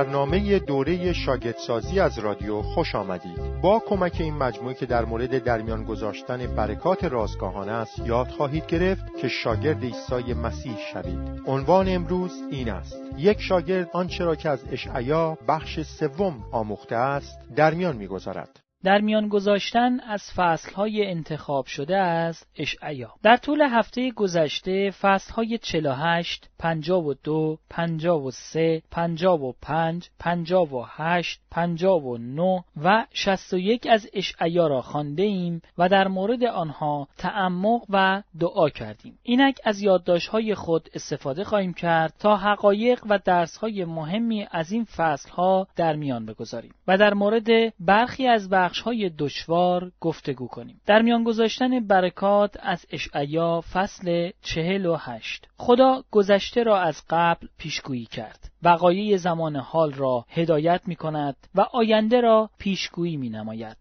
برنامه دوره شاگردسازی از رادیو خوش آمدید. با کمک این مجموعه که در مورد درمیان گذاشتن برکات رازگاهانه است یاد خواهید گرفت که شاگرد عیسی مسیح شوید. عنوان امروز این است: یک شاگرد آنچه را که از اشعیا بخش سوم آموخته است درمیان می‌گذارد. در میان گذاشتن از فصلهای انتخاب شده از اشعیا در طول هفته گذشته فصلهای 48 52 53 55 58 59 و 61 از اشعیا را خوانده ایم و در مورد آنها تعمق و دعا کردیم. اینک از یادداشت‌های خود استفاده خواهیم کرد تا حقایق و درس‌های مهمی از این فصلها در میان بگذاریم و در مورد برخی از های دشوار گفتگو کنیم. در میان گذاشتن برکات از اشعیا فصل چهل و هشت. خدا گذشته را از قبل پیشگویی کرد. وقایع زمان حال را هدایت می کند و آینده را پیشگویی می نماید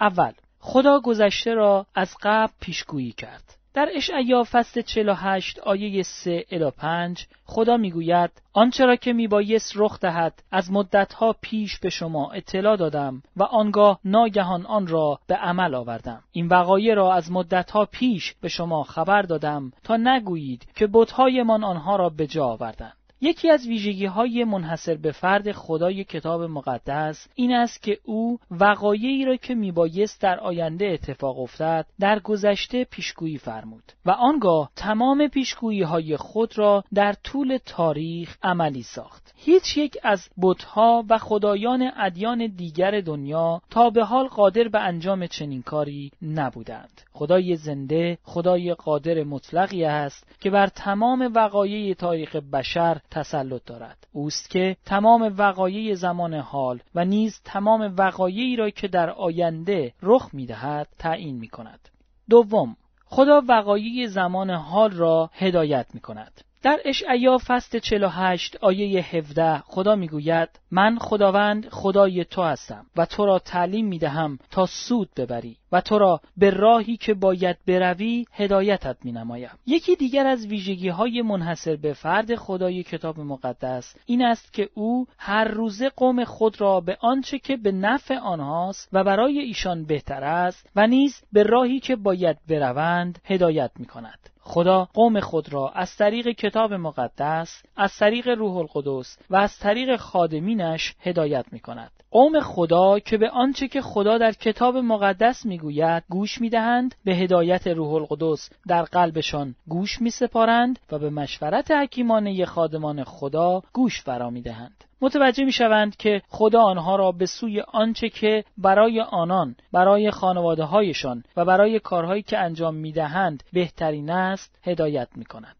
اول خدا گذشته را از قبل پیشگویی کرد. در اشعیا فصل 48 آیه 3 الی 5 خدا می‌گوید آنچه را که میبایست رخ دهد از مدتها پیش به شما اطلاع دادم و آنگاه ناگهان آن را به عمل آوردم. این وقایع را از مدتها پیش به شما خبر دادم تا نگویید که بتهایمان آنها را به جا آوردند. یکی از ویژگی های منحصر به فرد خدای کتاب مقدس این است که او وقایعی را که میبایست در آینده اتفاق افتد در گذشته پیشگویی فرمود و آنگاه تمام پیشگویی های خود را در طول تاریخ عملی ساخت. هیچ یک از بتها و خدایان ادیان دیگر دنیا تا به حال قادر به انجام چنین کاری نبودند. خدای زنده خدای قادر مطلقی است که بر تمام وقایع تاریخ بشر تسلط دارد. اوست که تمام وقایع زمان حال و نیز تمام وقایعی را که در آینده رخ می‌دهد تعیین می کند دوم خدا وقایع زمان حال را هدایت می کند در اشعیا فصل 48 آیه 17 خدا می‌گوید من خداوند خدای تو هستم و تو را تعلیم می‌دهم تا سود ببری و تو را به راهی که باید بروی هدایتت می نمایم. یکی دیگر از ویژگی های منحصر به فرد خدای کتاب مقدس این است که او هر روزه قوم خود را به آنچه که به نفع آنهاست و برای ایشان بهتر است و نیز به راهی که باید بروند هدایت می کند. خدا قوم خود را از طریق کتاب مقدس، از طریق روح القدس و از طریق خادمینش هدایت می کند. قوم خدا که به آنچه که خدا در کتاب مقدس می‌گوید گوش می‌دهند به هدایت روح القدس در قلبشان گوش میسپارند و به مشورت حکیمانه خادمان خدا گوش فرا می‌دهند متوجه می شوند که خدا آنها را به سوی آنچه که برای آنان، برای خانواده هایشان و برای کارهایی که انجام می دهند بهترین است هدایت می کند.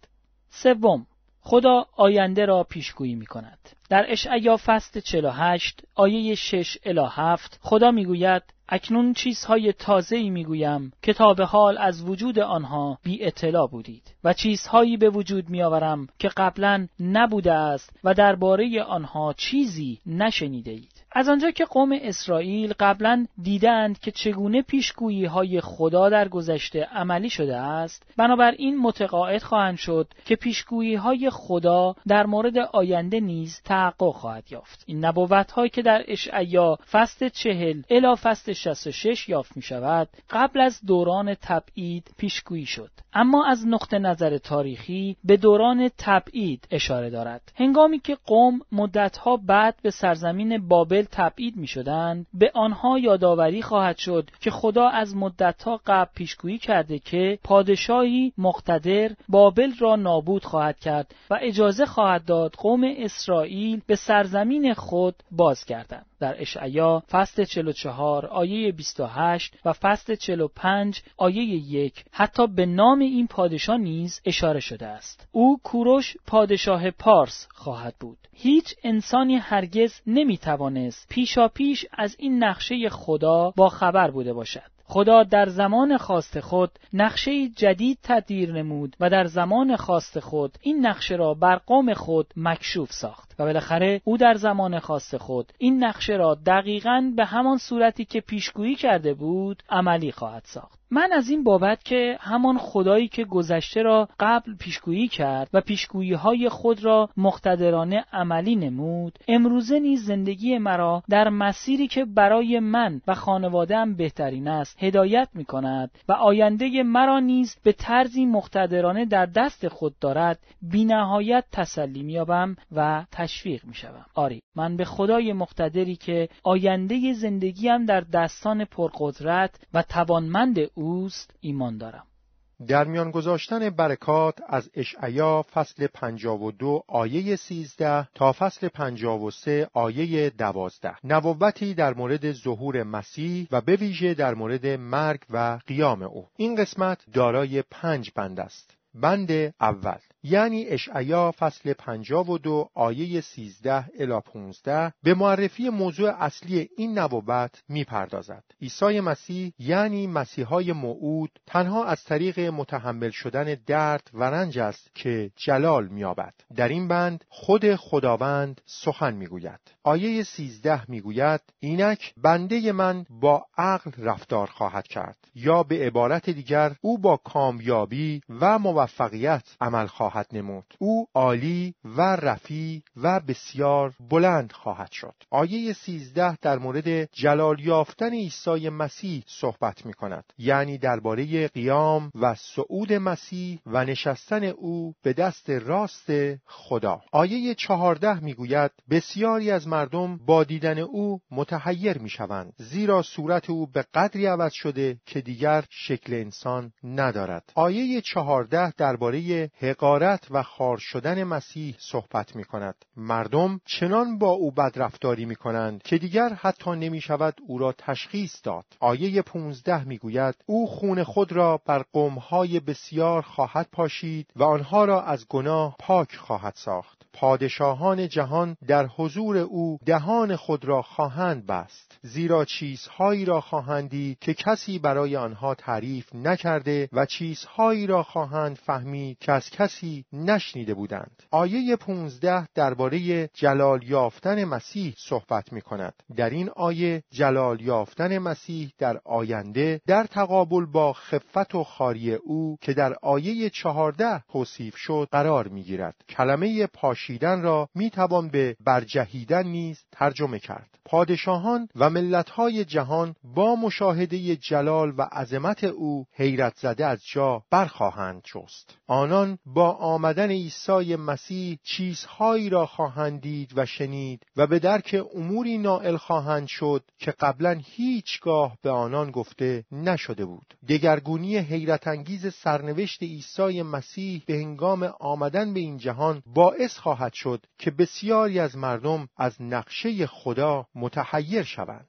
سوم خدا آینده را پیشگویی می کند. در اشعیا فصل 48 آیه 6 الی 7 خدا می‌گوید اکنون چیزهای تازه‌ای می‌گویم که تا به حال از وجود آنها بی اطلاع بودید و چیزهایی به وجود میآورم که قبلا نبوده است و درباره آنها چیزی نشنیده اید از آنجا که قوم اسرائیل قبلا دیدند که چگونه پیشگویی های خدا در گذشته عملی شده است بنابراین متقاعد خواهند شد که پیشگویی های خدا در مورد آینده نیز تحقق خواهد یافت. این نبوت هایی که در اشعیا فصل چهل الی فصل 66 یافت می شود قبل از دوران تبعید پیشگویی شد. اما از نقطه نظر تاریخی به دوران تبعید اشاره دارد. هنگامی که قوم مدتها بعد به سرزمین بابل تبعید می شدند به آنها یادآوری خواهد شد که خدا از مدتها قبل پیشگویی کرده که پادشاهی مقتدر بابل را نابود خواهد کرد و اجازه خواهد داد قوم اسرائیل به سرزمین خود بازگردند. در اشعیا فصل 44 آیه 28 و فصل 45 آیه 1 حتی به نام این پادشاه نیز اشاره شده است. او کوروش پادشاه پارس خواهد بود. هیچ انسانی هرگز نمی‌توانست پیشا پیش از این نقشه خدا با خبر بوده باشد. خدا در زمان خواست خود نقشه جدید تدبیر نمود و در زمان خواست خود این نقشه را بر قوم خود مکشوف ساخت. و بالاخره او در زمان خاص خود این نقشه را دقیقا به همان صورتی که پیشگویی کرده بود عملی خواهد ساخت. من از این بابت که همان خدایی که گذشته را قبل پیشگویی کرد و پیشگویی های خود را مقتدرانه عملی نمود امروزه نیز زندگی مرا در مسیری که برای من و خانوادهام بهترین است هدایت می کند و آینده مرا نیز به طرزی مقتدرانه در دست خود دارد بینهایت تسلی میابم و تشویق می شوم. آری من به خدای مقتدری که آینده زندگیم در دستان پرقدرت و توانمند اوست ایمان دارم. در میان گذاشتن برکات از اشعیا فصل 52 آیه 13 تا فصل 53 آیه 12 نبوتی در مورد ظهور مسیح و به ویژه در مورد مرگ و قیام او. این قسمت دارای پنج بند است. بند اول. یعنی اشعیا فصل 52 آیه 13 الی 15 به معرفی موضوع اصلی این نبوت می‌پردازد. عیسی مسیح یعنی مسیحای موعود تنها از طریق متحمل شدن درد و رنج است که جلال مییابد. در این بند خود خداوند سخن می‌گوید. آیه 13 می‌گوید اینک بنده من با عقل رفتار خواهد کرد یا به عبارت دیگر او با کامیابی و موفقیت عمل خواهد خواهد نمود. او عالی و رفی و بسیار بلند خواهد شد. آیه 13 در مورد جلال یافتن عیسی مسیح صحبت می کند یعنی درباره قیام و صعود مسیح و نشستن او به دست راست خدا. آیه 14 می‌گوید بسیاری از مردم با دیدن او متحیر می شوند زیرا صورت او به قدری عوض شده که دیگر شکل انسان ندارد. آیه 14 درباره حقارت و خار شدن مسیح صحبت می کند. مردم چنان با او بدرفتاری می کنند که دیگر حتی نمی شود او را تشخیص داد. آیه 15 می گوید او خون خود را بر قومهای بسیار خواهد پاشید و آنها را از گناه پاک خواهد ساخت. پادشاهان جهان در حضور او دهان خود را خواهند بست. زیرا چیزهایی را خواهندی که کسی برای آنها تعریف نکرده و چیزهایی را خواهند فهمید که از کسی نشنیده بودند. آیه 15 درباره جلال یافتن مسیح صحبت می کند. در این آیه جلال یافتن مسیح در آینده در تقابل با خفت و خاری او که در آیه 14 توصیف شد قرار می گیرد. کلمه پاشی را می توان به برجهیدن نیز ترجمه کرد. پادشاهان و ملتهای جهان با مشاهده جلال و عظمت او حیرت زده از جا برخواهند جست آنان با آمدن عیسی مسیح چیزهایی را خواهند دید و شنید و به درک اموری نائل خواهند شد که قبلا هیچگاه به آنان گفته نشده بود. دگرگونی حیرت انگیز سرنوشت عیسی مسیح به هنگام آمدن به این جهان باعث خواهد شد که بسیاری از مردم از نقشه خدا متحیر شوند.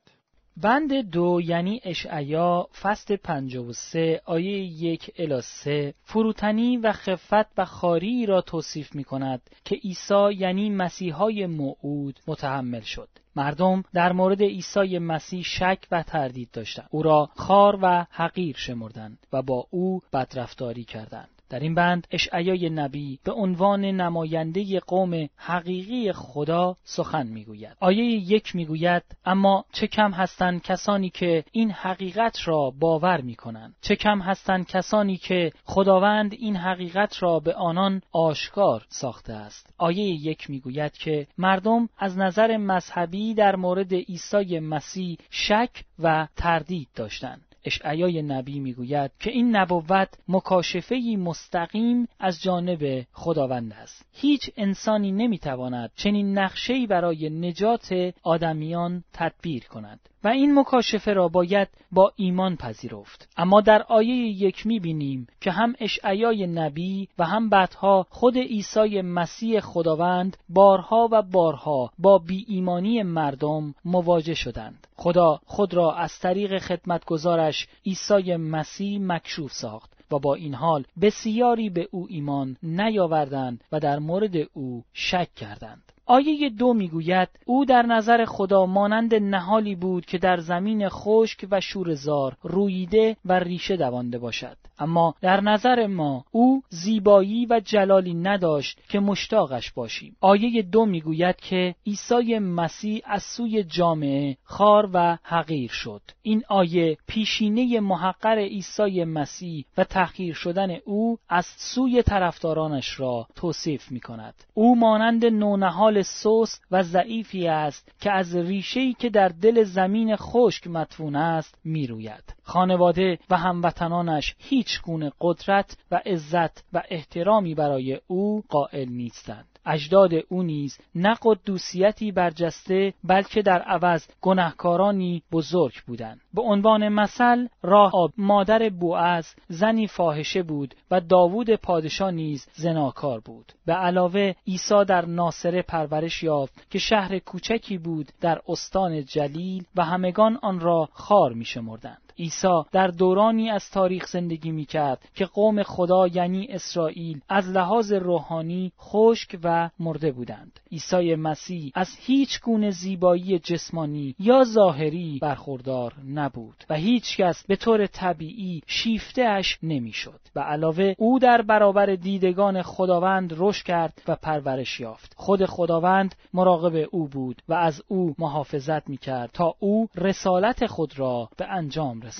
بند دو یعنی اشعیا فصل 53 آیه یک الی سه. فروتنی و خفت و خاری را توصیف می کند که عیسی یعنی مسیحای موعود متحمل شد. مردم در مورد عیسی مسیح شک و تردید داشتند. او را خار و حقیر شمردند و با او بدرفتاری کردند. در این بند اشعیای نبی به عنوان نماینده قوم حقیقی خدا سخن می‌گوید. آیه یک می‌گوید اما چه کم هستند کسانی که این حقیقت را باور می‌کنند؟ چه کم هستند کسانی که خداوند این حقیقت را به آنان آشکار ساخته است؟ آیه یک می‌گوید که مردم از نظر مذهبی در مورد عیسی مسیح شک و تردید داشتند. اشعیای نبی می‌گوید که این نبوت مکاشفه مستقیم از جانب خداوند است. هیچ انسانی نمی‌تواند چنین نقشه‌ای برای نجات آدمیان تدبیر کند. و این مکاشفه را باید با ایمان پذیرفت. اما در آیه یک می‌بینیم که هم اشعیای نبی و هم بعدها خود عیسی مسیح خداوند بارها و بارها با بی ایمانی مردم مواجه شدند. خدا خود را از طریق خدمتگزارش عیسی مسیح مکشوف ساخت و با این حال بسیاری به او ایمان نیاوردند و در مورد او شک کردند. آیه دو می‌گوید او در نظر خدا مانند نهالی بود که در زمین خشک و شورزار رویده و ریشه دوانده باشد. اما در نظر ما او زیبایی و جلالی نداشت که مشتاقش باشیم. آیه دو می‌گوید که عیسی مسیح از سوی جامعه خار و حقیر شد. این آیه پیشینه محقر عیسی مسیح و تحقیر شدن او از سوی طرفدارانش را توصیف می کند او مانند نونهال سوس و ضعیفی است که از ریشه‌ای که در دل زمین خشک مدفون است می‌روید. خانواده و هموطنانش هیچ گونه قدرت و عزت و احترامی برای او قائل نیستند. اجداد او نیز نه قدوسیتی برجسته بلکه در عوض گناهکارانی بزرگ بودند به عنوان مثل راه مادر بوعز زنی فاحشه بود و داوود پادشاه نیز زناکار بود به علاوه عیسی در ناصره پرورش یافت که شهر کوچکی بود در استان جلیل و همگان آن را خار می شمردند. عیسی در دورانی از تاریخ زندگی می کرد که قوم خدا یعنی اسرائیل از لحاظ روحانی خشک و مرده بودند. عیسی مسیح از هیچ گونه زیبایی جسمانی یا ظاهری برخوردار نبود و هیچ کس به طور طبیعی شیفته اش نمی‌شد و علاوه او در برابر دیدگان خداوند رشد کرد و پرورش یافت. خود خداوند مراقب او بود و از او محافظت می کرد تا او رسالت خود را به انجام رساند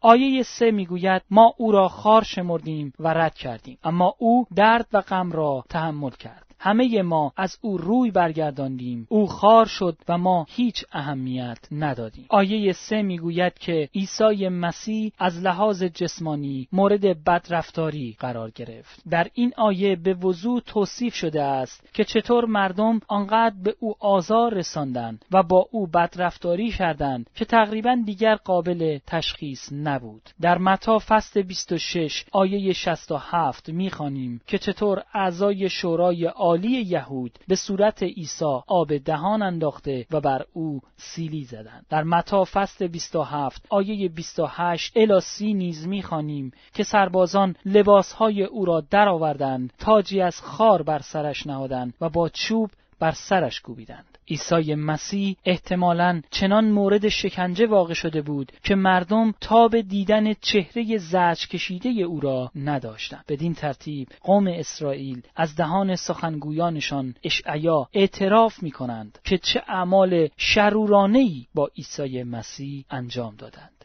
آیه سه می‌گوید ما او را خار شمردیم و رد کردیم. اما او درد و غم را تحمل کرد. همه ما از او روی برگرداندیم. او خار شد و ما هیچ اهمیت ندادیم. آیه سه می‌گوید که عیسی مسیح از لحاظ جسمانی مورد بدرفتاری قرار گرفت. در این آیه به وضوح توصیف شده است که چطور مردم آنقدر به او آزار رساندند و با او بدرفتاری کردند که تقریبا دیگر قابل تشخیص نبود. در متا فصل 26 آیه 67 می‌خوانیم که چطور اعضای شورای عالی یهود به صورت عیسی آب دهان انداخته و بر او سیلی زدند. در متا فصل 27 آیه 28 الی 30 نیز می‌خوانیم که سربازان لباسهای او را درآوردند تاجی از خار بر سرش نهادند و با چوب بر سرش کوبیدند. عیسی مسیح احتمالا چنان مورد شکنجه واقع شده بود که مردم تاب دیدن چهره زج کشیده او را نداشتند. بدین ترتیب قوم اسرائیل از دهان سخنگویانشان اشعیا اعتراف می کنند که چه اعمال شرورانهی با عیسی مسیح انجام دادند.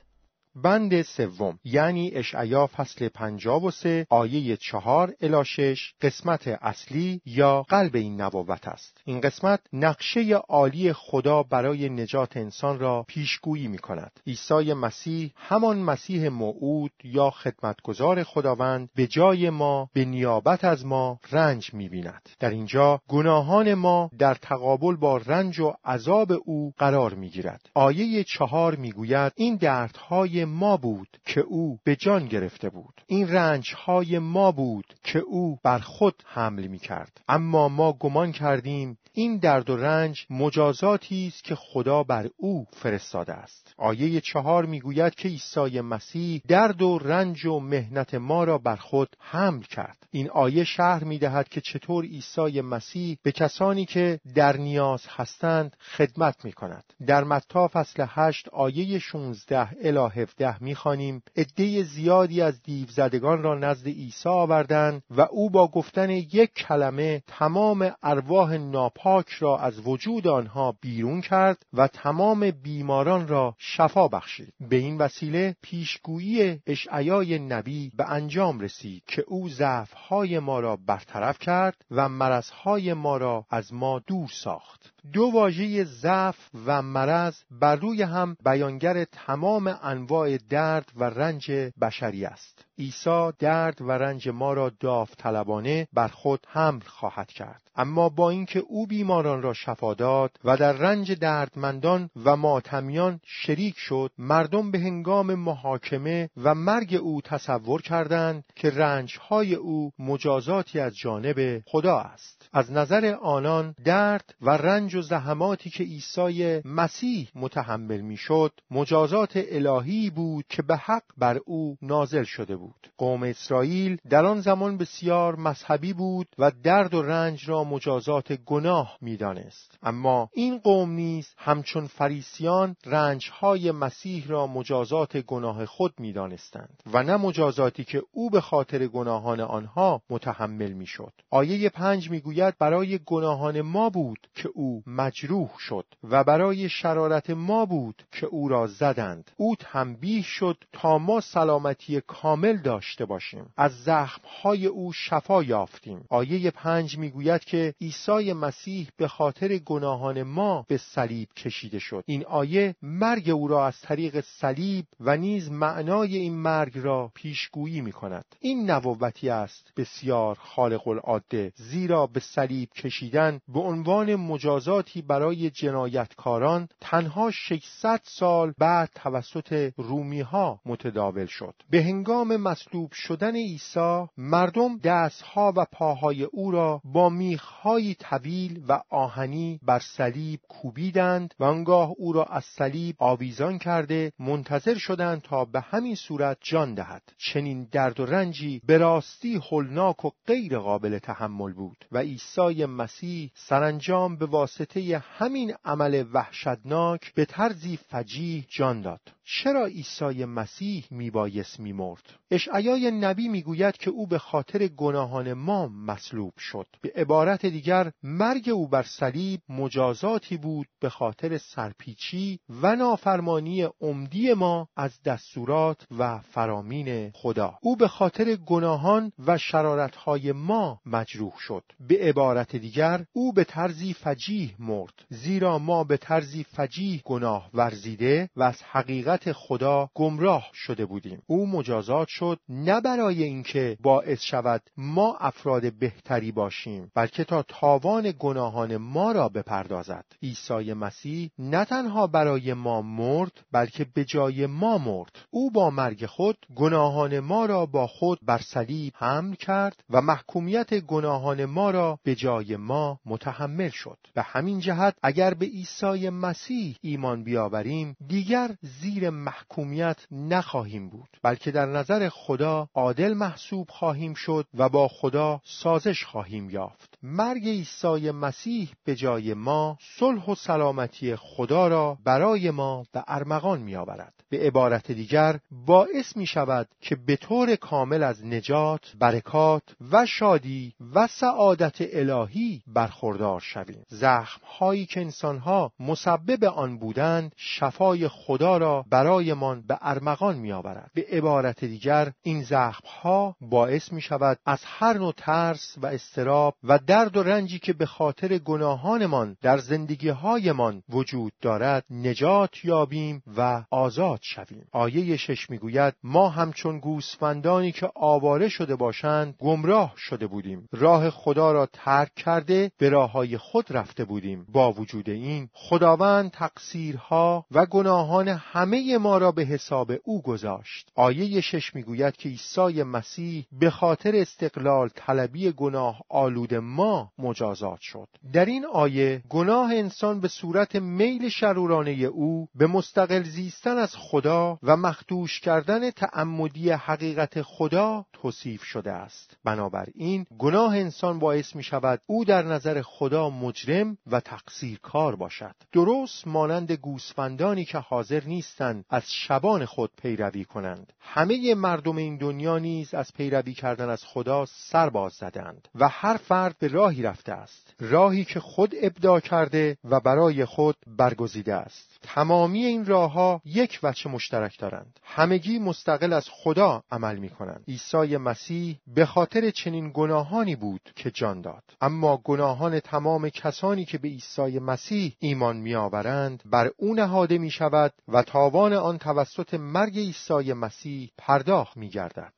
بند سوم یعنی اشعیا فصل 53 آیه 4 الی 6 قسمت اصلی یا قلب این نبوت است. این قسمت نقشه عالی خدا برای نجات انسان را پیشگویی می کند عیسی مسیح همان مسیح موعود یا خدمتگزار خداوند به جای ما به نیابت از ما رنج می بیند در اینجا گناهان ما در تقابل با رنج و عذاب او قرار می گیرد آیه چهار می گوید این دردهای ما بود که او به جان گرفته بود. این رنج های ما بود که او بر خود حمل می کرد اما ما گمان کردیم این درد و رنج مجازاتی است که خدا بر او فرستاده است. آیه چهار می‌گوید که عیسی مسیح درد و رنج و مهنت ما را بر خود حمل کرد. این آیه شهر می‌دهد که چطور عیسی مسیح به کسانی که در نیاز هستند خدمت می کند در متا فصل 8 آیه 16 الی 17 می‌خوانیم. عده زیادی از دیوزدگان را نزد عیسی آوردند و او با گفتن یک کلمه تمام ارواح ناپاک پاک را از وجود آنها بیرون کرد و تمام بیماران را شفا بخشید. به این وسیله پیشگویی اشعیای نبی به انجام رسید که او ضعفهای ما را برطرف کرد و مرضهای ما را از ما دور ساخت. دو واژه ضعف و مرض بر روی هم بیانگر تمام انواع درد و رنج بشری است. عیسی درد و رنج ما را داوطلبانه بر خود حمل خواهد کرد. اما با اینکه او بیماران را شفا داد و در رنج دردمندان و ماتمیان شریک شد مردم به هنگام محاکمه و مرگ او تصور کردند که رنجهای او مجازاتی از جانب خدا است. از نظر آنان درد و رنج و زحماتی که عیسی مسیح متحمل می‌شد مجازات الهی بود که به حق بر او نازل شده بود. بود. قوم اسرائیل در آن زمان بسیار مذهبی بود و درد و رنج را مجازات گناه می‌دانست. اما این قوم نیز همچون فریسیان رنجهای مسیح را مجازات گناه خود می‌دانستند و نه مجازاتی که او به خاطر گناهان آنها متحمل می‌شد. آیه پنج می‌گوید برای گناهان ما بود که او مجروح شد و برای شرارت ما بود که او را زدند. او تنبیه شد تا ما سلامتی کامل داشته باشیم. از زخمهای او شفا یافتیم. آیه پنج می‌گوید که عیسی مسیح به خاطر گناهان ما به صلیب کشیده شد. این آیه مرگ او را از طریق صلیب و نیز معنای این مرگ را پیشگویی می کند این نبوتی است بسیار خالق العاده زیرا به صلیب کشیدن به عنوان مجازاتی برای جنایتکاران تنها 600 سال بعد توسط رومی ها متداول شد. به هنگام مصلوب شدن عیسی مردم دستها و پاهای او را با میخهایی طویل و آهنی بر صلیب کوبیدند و آنگاه او را از صلیب آویزان کرده منتظر شدند تا به همین صورت جان دهد. چنین درد و رنجی به راستی هولناک و غیر قابل تحمل بود و عیسی مسیح سرانجام به واسطه همین عمل وحشتناک به طرزی فجیح جان داد. چرا عیسی مسیح میبایست میمرد اشعیای نبی می‌گوید که او به خاطر گناهان ما مصلوب شد. به عبارت دیگر مرگ او بر صلیب مجازاتی بود به خاطر سرپیچی و نافرمانی عمدی ما از دستورات و فرامین خدا. او به خاطر گناهان و شرارتهای ما مجروح شد. به عبارت دیگر او به طرزی فجیح مرد زیرا ما به طرزی فجیح گناه ورزیده و از حقیقت خدا گمراه شده بودیم. او مجازات شد نه برای اینکه باعث شود ما افراد بهتری باشیم بلکه تا تاوان گناهان ما را بپردازد. عیسی مسیح نه تنها برای ما مرد بلکه به جای ما مرد. او با مرگ خود گناهان ما را با خود بر صلیب حمل کرد و محکومیت گناهان ما را به جای ما متحمل شد. به همین جهت اگر به عیسی مسیح ایمان بیاوریم دیگر زیر محکومیت نخواهیم بود بلکه در نظر خدا عادل محسوب خواهیم شد و با خدا سازش خواهیم یافت. مرگ عیسی مسیح به جای ما صلح و سلامتی خدا را برای ما به ارمغان می آورد به عبارت دیگر باعث می شود که به طور کامل از نجات، برکات و شادی و سعادت الهی برخوردار شویم. زخم هایی که انسانها مسبب آن بودند شفای خدا را برایمان به ارمغان می آورد. به عبارت دیگر این زخم ها باعث می شود از هر نوع ترس و استراب و درد و رنجی که به خاطر گناهانمان در زندگی هایمان وجود دارد نجات یابیم و آزاد شویم. آیه شش می‌گوید ما همچون گوسفندانی که آواره شده باشند گمراه شده بودیم. راه خدا را ترک کرده به راه های خود رفته بودیم. با وجود این خداوند تقصیرها و گناهان همه ما را به حساب او گذاشت. آیه شش می‌گوید که عیسی مسیح به خاطر استقلال طلبی گناه آلود ما مجازات شد. در این آیه گناه انسان به صورت میل شرورانه او به مستقل زیستن از خدا و مخدوش کردن تعمدی حقیقت خدا توصیف شده است. بنابراین گناه انسان باعث می شود او در نظر خدا مجرم و تقصیرکار باشد. درست مانند گوسفندانی که حاضر نیستند از شبان خود پیروی کنند. همه مردم این دنیا نیز از پیروی کردن از خدا سر باز زدند و هر فرد به راهی رفته است. راهی که خود ابدا کرده و برای خود برگزیده است. تمامی این راه ها یک وجه مشترک دارند. همگی مستقل از خدا عمل می کنند عیسی مسیح به خاطر چنین گناهانی بود که جان داد. اما گناهان تمام کسانی که به عیسی مسیح ایمان می آورند بر او نهاده می شود و تاوان آن توسط مرگ عیسی مسیح پرداخت می گردد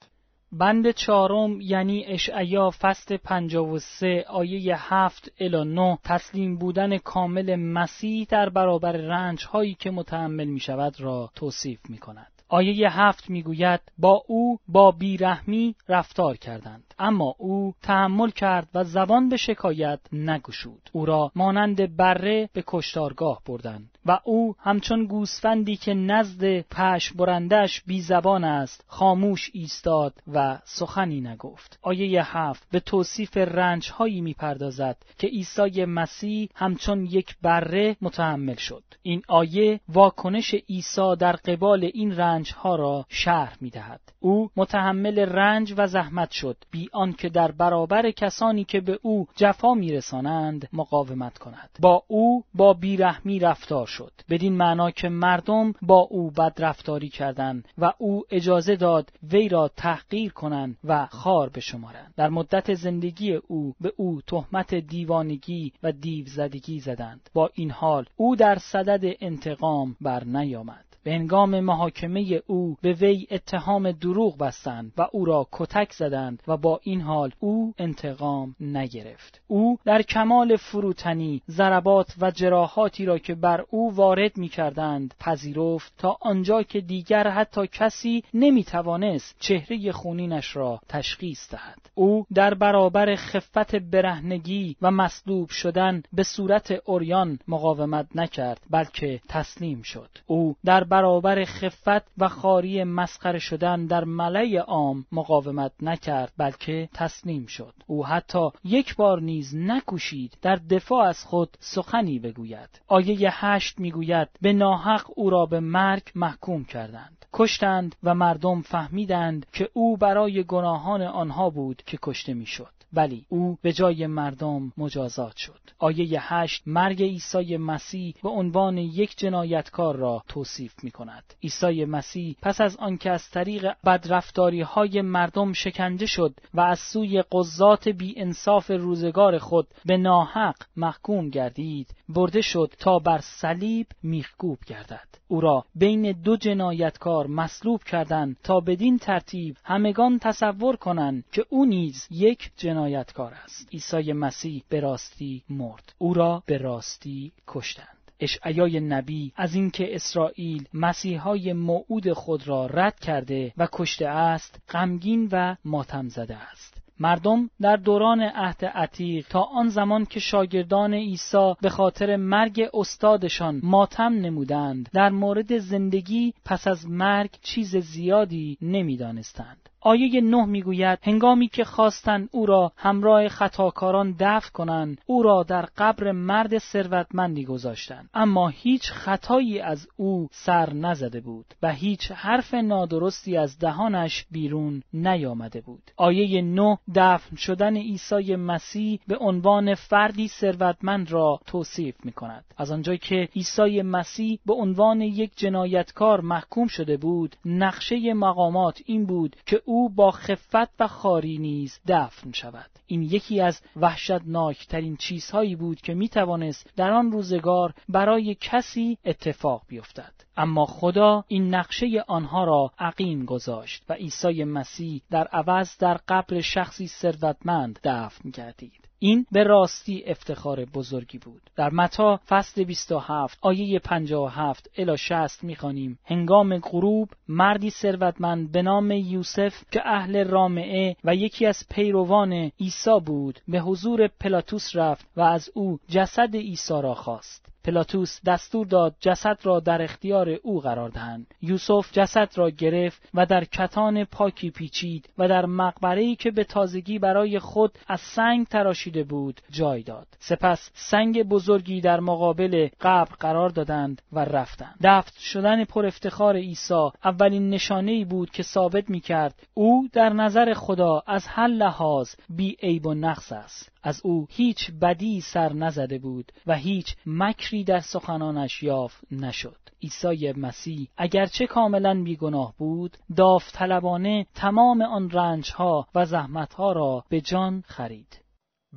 بند چهارم یعنی اشعیا فصل 53 آیه 7 الی 9 تسلیم بودن کامل مسیح در برابر رنج هایی که متحمل می شود را توصیف می کند. آیه هفت می‌گوید با او با بیرحمی رفتار کردند. اما او تحمل کرد و زبان به شکایت نگشود. او را مانند بره به کشتارگاه بردند و او همچون گوسفندی که نزد پش برندش بی زبان است خاموش ایستاد و سخنی نگفت. آیه هفت به توصیف رنج هایی می‌پردازد که عیسی مسیح همچون یک بره متحمل شد. این آیه واکنش عیسی در قبال این رنج ها را شرح می دهد. او متحمل رنج و زحمت شد. بی آنکه در برابر کسانی که به او جفا میرسانند مقاومت کند. با او با بیرحمی رفتار شد. بدین معنا که مردم با او بد رفتاری کردند و او اجازه داد وی را تحقیر کنند و خار بشمارند. در مدت زندگی او به او تهمت دیوانگی و دیو زدگی زدند. با این حال او در صدد انتقام بر نیامد به انگام محاکمه او به وی اتهام دروغ بستند و او را کتک زدند و با این حال او انتقام نگرفت. او در کمال فروتنی ضربات و جراحاتی را که بر او وارد می کردند پذیرفت تا آنجا که دیگر حتی کسی نمی توانست چهره خونینش را تشخیص دهد. او در برابر خفت برهنگی و مصلوب شدن به صورت اوریان مقاومت نکرد بلکه تسلیم شد. او در برابر خفت و خاری مسخره شدن در ملای عام مقاومت نکرد بلکه تسلیم شد. او حتی یک بار نیز نکوشید در دفاع از خود سخنی بگوید. آیه هشت می‌گوید به ناحق او را به مرگ محکوم کردند. کشتند و مردم فهمیدند که او برای گناهان آنها بود که کشته می‌شد. ولی او به جای مردم مجازات شد. آیه هشت مرگ عیسی مسیح به عنوان یک جنایتکار را توصیف می کند. عیسی مسیح پس از آنکه از طریق بدرفتاری های مردم شکنجه شد و از سوی قضات بی انصاف روزگار خود به ناحق محکوم گردید برده شد تا بر صلیب میخکوب گردد. او را بین دو جنایتکار مصلوب کردند تا بدین ترتیب همگان تصور کنند که او نیز یک جنایتکار است. عیسی مسیح به راستی مرد. او را به راستی کشتند. اشعیای نبی از اینکه اسرائیل مسیحای موعود خود را رد کرده و کشته است غمگین و ماتم زده است. مردم در دوران عهد عتیق تا آن زمان که شاگردان عیسی به خاطر مرگ استادشان ماتم نمودند در مورد زندگی پس از مرگ چیز زیادی نمی‌دانستند. آیه نه می‌گوید هنگامی که خواستند او را همراه خطاکاران دفن کنند او را در قبر مرد ثروتمندی گذاشتند. اما هیچ خطایی از او سر نزده بود و هیچ حرف نادرستی از دهانش بیرون نیامده بود. آیه نه دفن شدن عیسی مسیح به عنوان فردی ثروتمند را توصیف می کند از آنجایی که عیسی مسیح به عنوان یک جنایتکار محکوم شده بود نقشه مقامات این بود که او او با خفت و خاری نیز دفن شود. این یکی از وحشتناکترین چیزهایی بود که می توانست در آن روزگار برای کسی اتفاق بیفتد. اما خدا این نقشه آنها را عقیم گذاشت و عیسی مسیح در عوض در قبر شخصی ثروتمند دفن گردید. این به راستی افتخار بزرگی بود. در متا فصل 27 آیه 57 الی 60 می‌خوانیم. هنگام غروب مردی ثروتمند به نام یوسف که اهل رامعه و یکی از پیروان عیسی بود به حضور پلاتوس رفت و از او جسد عیسی را خواست. پلاتوس دستور داد جسد را در اختیار او قرار دهند. یوسف جسد را گرفت و در کتان پاکی پیچید و در مقبره‌ای که به تازگی برای خود از سنگ تراشیده بود جای داد. سپس سنگ بزرگی در مقابل قبر قرار دادند و رفتند. دفت شدن پر افتخار عیسی اولین نشانه بود که ثابت می کرد او در نظر خدا از هر لحاظ بی عیب و نقص است. از او هیچ بدی سر نزده بود و هیچ مکری در سخنانش یافت نشد. عیسی مسیح اگرچه کاملا بیگناه بود داوطلبانه تمام آن رنجها و زحمتها را به جان خرید.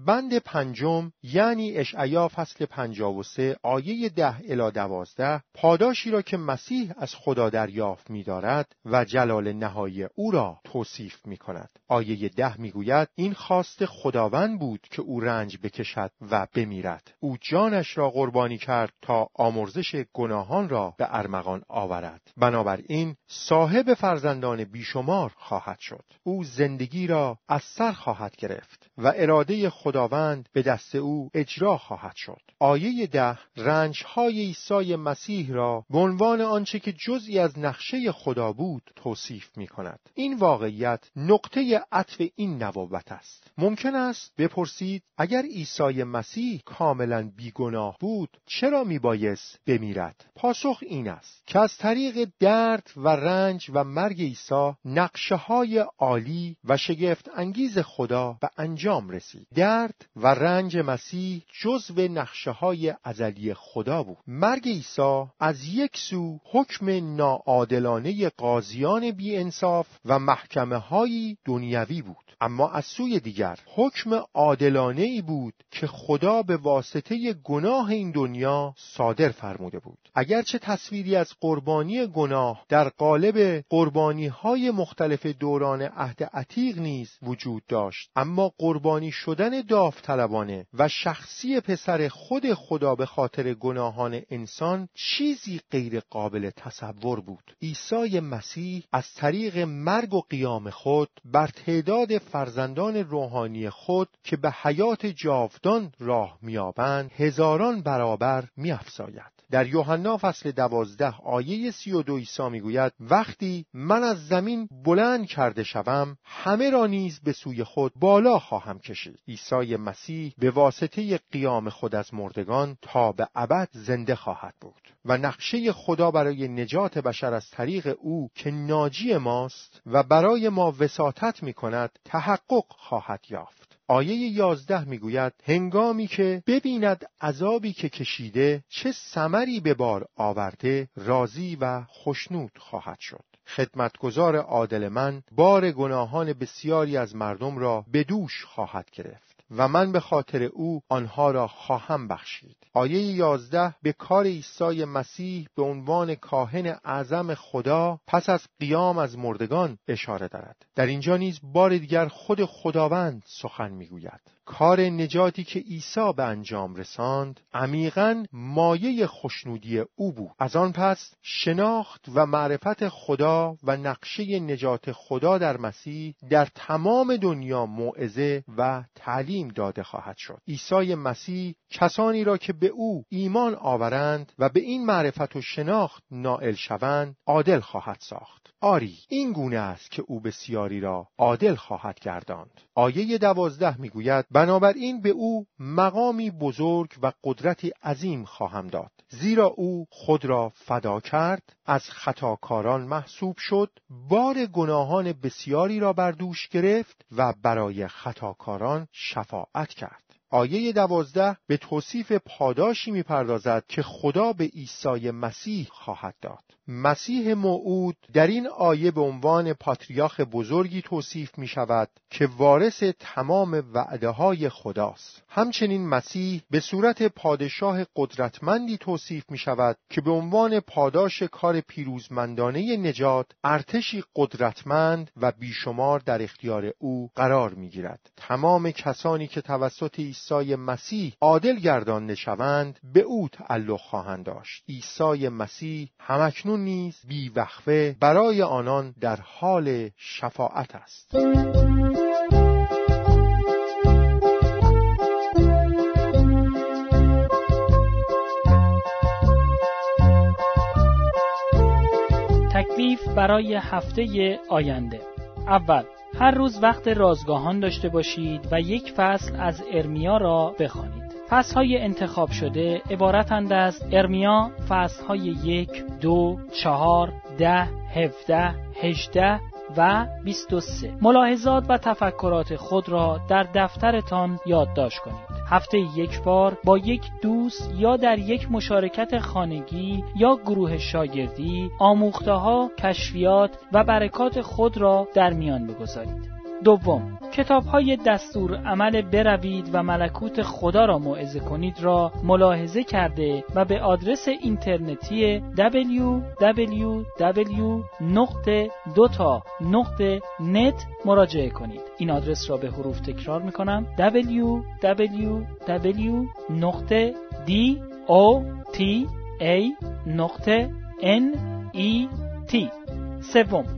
بند پنجم یعنی اشعیا فصل 53 آیه ده الی دوازده پاداشی را که مسیح از خدا دریافت می‌دارد و جلال نهایی او را توصیف می کند. آیه ده می‌گوید این خواست خداوند بود که او رنج بکشد و بمیرد. او جانش را قربانی کرد تا آمرزش گناهان را به ارمغان آورد. بنابراین صاحب فرزندان بیشمار خواهد شد. او زندگی را از سر خواهد گرفت و اراده خداوند به دست او اجرا خواهد شد. آیه ده رنجهای عیسی مسیح را به عنوان آنچه که جزئی از نقشه خدا بود توصیف می کند. این واقعیت نقطه عطف این نبوت است. ممکن است بپرسید اگر عیسی مسیح کاملا بیگناه بود چرا می بایست بمیرد؟ پاسخ این است که از طریق درد و رنج و مرگ عیسی نقشه های عالی و شگفت انگیز خدا به انجام رسید. درد و رنج مسیح جزو نقشه های ازلی خدا بود. مرگ عیسی از یک سو حکم ناعادلانه قاضیان بی انصاف و محکمه هایی دنیوی بود. اما از سوی دیگر حکم عادلانه ای بود که خدا به واسطه گناه این دنیا صادر فرموده بود اگرچه تصویری از قربانی گناه در قالب قربانی های مختلف دوران عهد عتیق نیز وجود داشت اما قربانی شدن داوطلبانه و شخصی پسر خود خدا به خاطر گناهان انسان چیزی غیر قابل تصور بود. عیسی مسیح از طریق مرگ و قیام خود بر تعداد فرزندان روحانی خود که به حیات جاودان راه میابند هزاران برابر میافزاید. در یوحنا فصل دوازده آیه سی و دو ایسا می‌گوید وقتی من از زمین بلند کرده شوم همه را نیز به سوی خود بالا خواهم کشید. عیسی مسیح به واسطه قیام خود از مردگان تا به ابد زنده خواهد بود و نقشه خدا برای نجات بشر از طریق او که ناجی ماست و برای ما وساطت می کند تحقق خواهد یافت. آیه یازده می‌گوید هنگامی که ببیند عذابی که کشیده چه سمری به بار آورده راضی و خشنود خواهد شد. خدمتگزار عادل من بار گناهان بسیاری از مردم را به دوش خواهد گرفت. و من به خاطر او آنها را خواهم بخشید. آیه یازده به کار عیسی مسیح به عنوان کاهن اعظم خدا پس از قیام از مردگان اشاره دارد. در اینجا نیز بار دیگر خود خداوند سخن می‌گوید. کار نجاتی که عیسی به انجام رساند عمیقا مایه خوشنودی او بود. از آن پس شناخت و معرفت خدا و نقشه نجات خدا در مسیح در تمام دنیا موعظه و تعلیم داده خواهد شد. عیسی مسیح کسانی را که به او ایمان آورند و به این معرفت و شناخت نائل شوند عادل خواهد ساخت. آری این گونه است که او بسیاری را عادل خواهد گرداند. آیه دوازده می‌گوید بنابراین به او مقامی بزرگ و قدرتی عظیم خواهم داد. زیرا او خود را فدا کرد از خطاکاران محسوب شد بار گناهان بسیاری را بر دوش گرفت و برای خطاکاران شفاعت کرد. آیه دوازده به توصیف پاداشی می‌پردازد که خدا به عیسی مسیح خواهد داد. مسیح موعود در این آیه به عنوان پاتریاخ بزرگی توصیف می شود که وارث تمام وعده های خداست. همچنین مسیح به صورت پادشاه قدرتمندی توصیف می شود که به عنوان پاداش کار پیروزمندانه نجات ارتشی قدرتمند و بیشمار در اختیار او قرار می گیرد تمام کسانی که توسط عیسی مسیح عادل گردانده شوند به او تعلق خواهند داشت. عیسی مسیح همکنون نیز وقفه برای آنان در حال شفاعت است. تکلیف برای هفته آینده. اول هر روز وقت رازگاهان داشته باشید و یک فصل از ارمیا را بخوانید. های انتخاب شده عبارتند از ارمیا های یک، دو، چهار، ده، هفده، هجده و 23 ملاحظات و تفکرات خود را در دفترتان یادداشت کنید هفته یک بار با یک دوست یا در یک مشارکت خانگی یا گروه شاگردی آموخته ها، کشفیات و برکات خود را در میان بگذارید. دوم کتاب های دستور عمل بروید و ملکوت خدا را موعظه کنید را ملاحظه کرده و به آدرس اینترنتی www.دوتا.net مراجعه کنید. این آدرس را به حروف تکرار می کنم www.dota.net سوم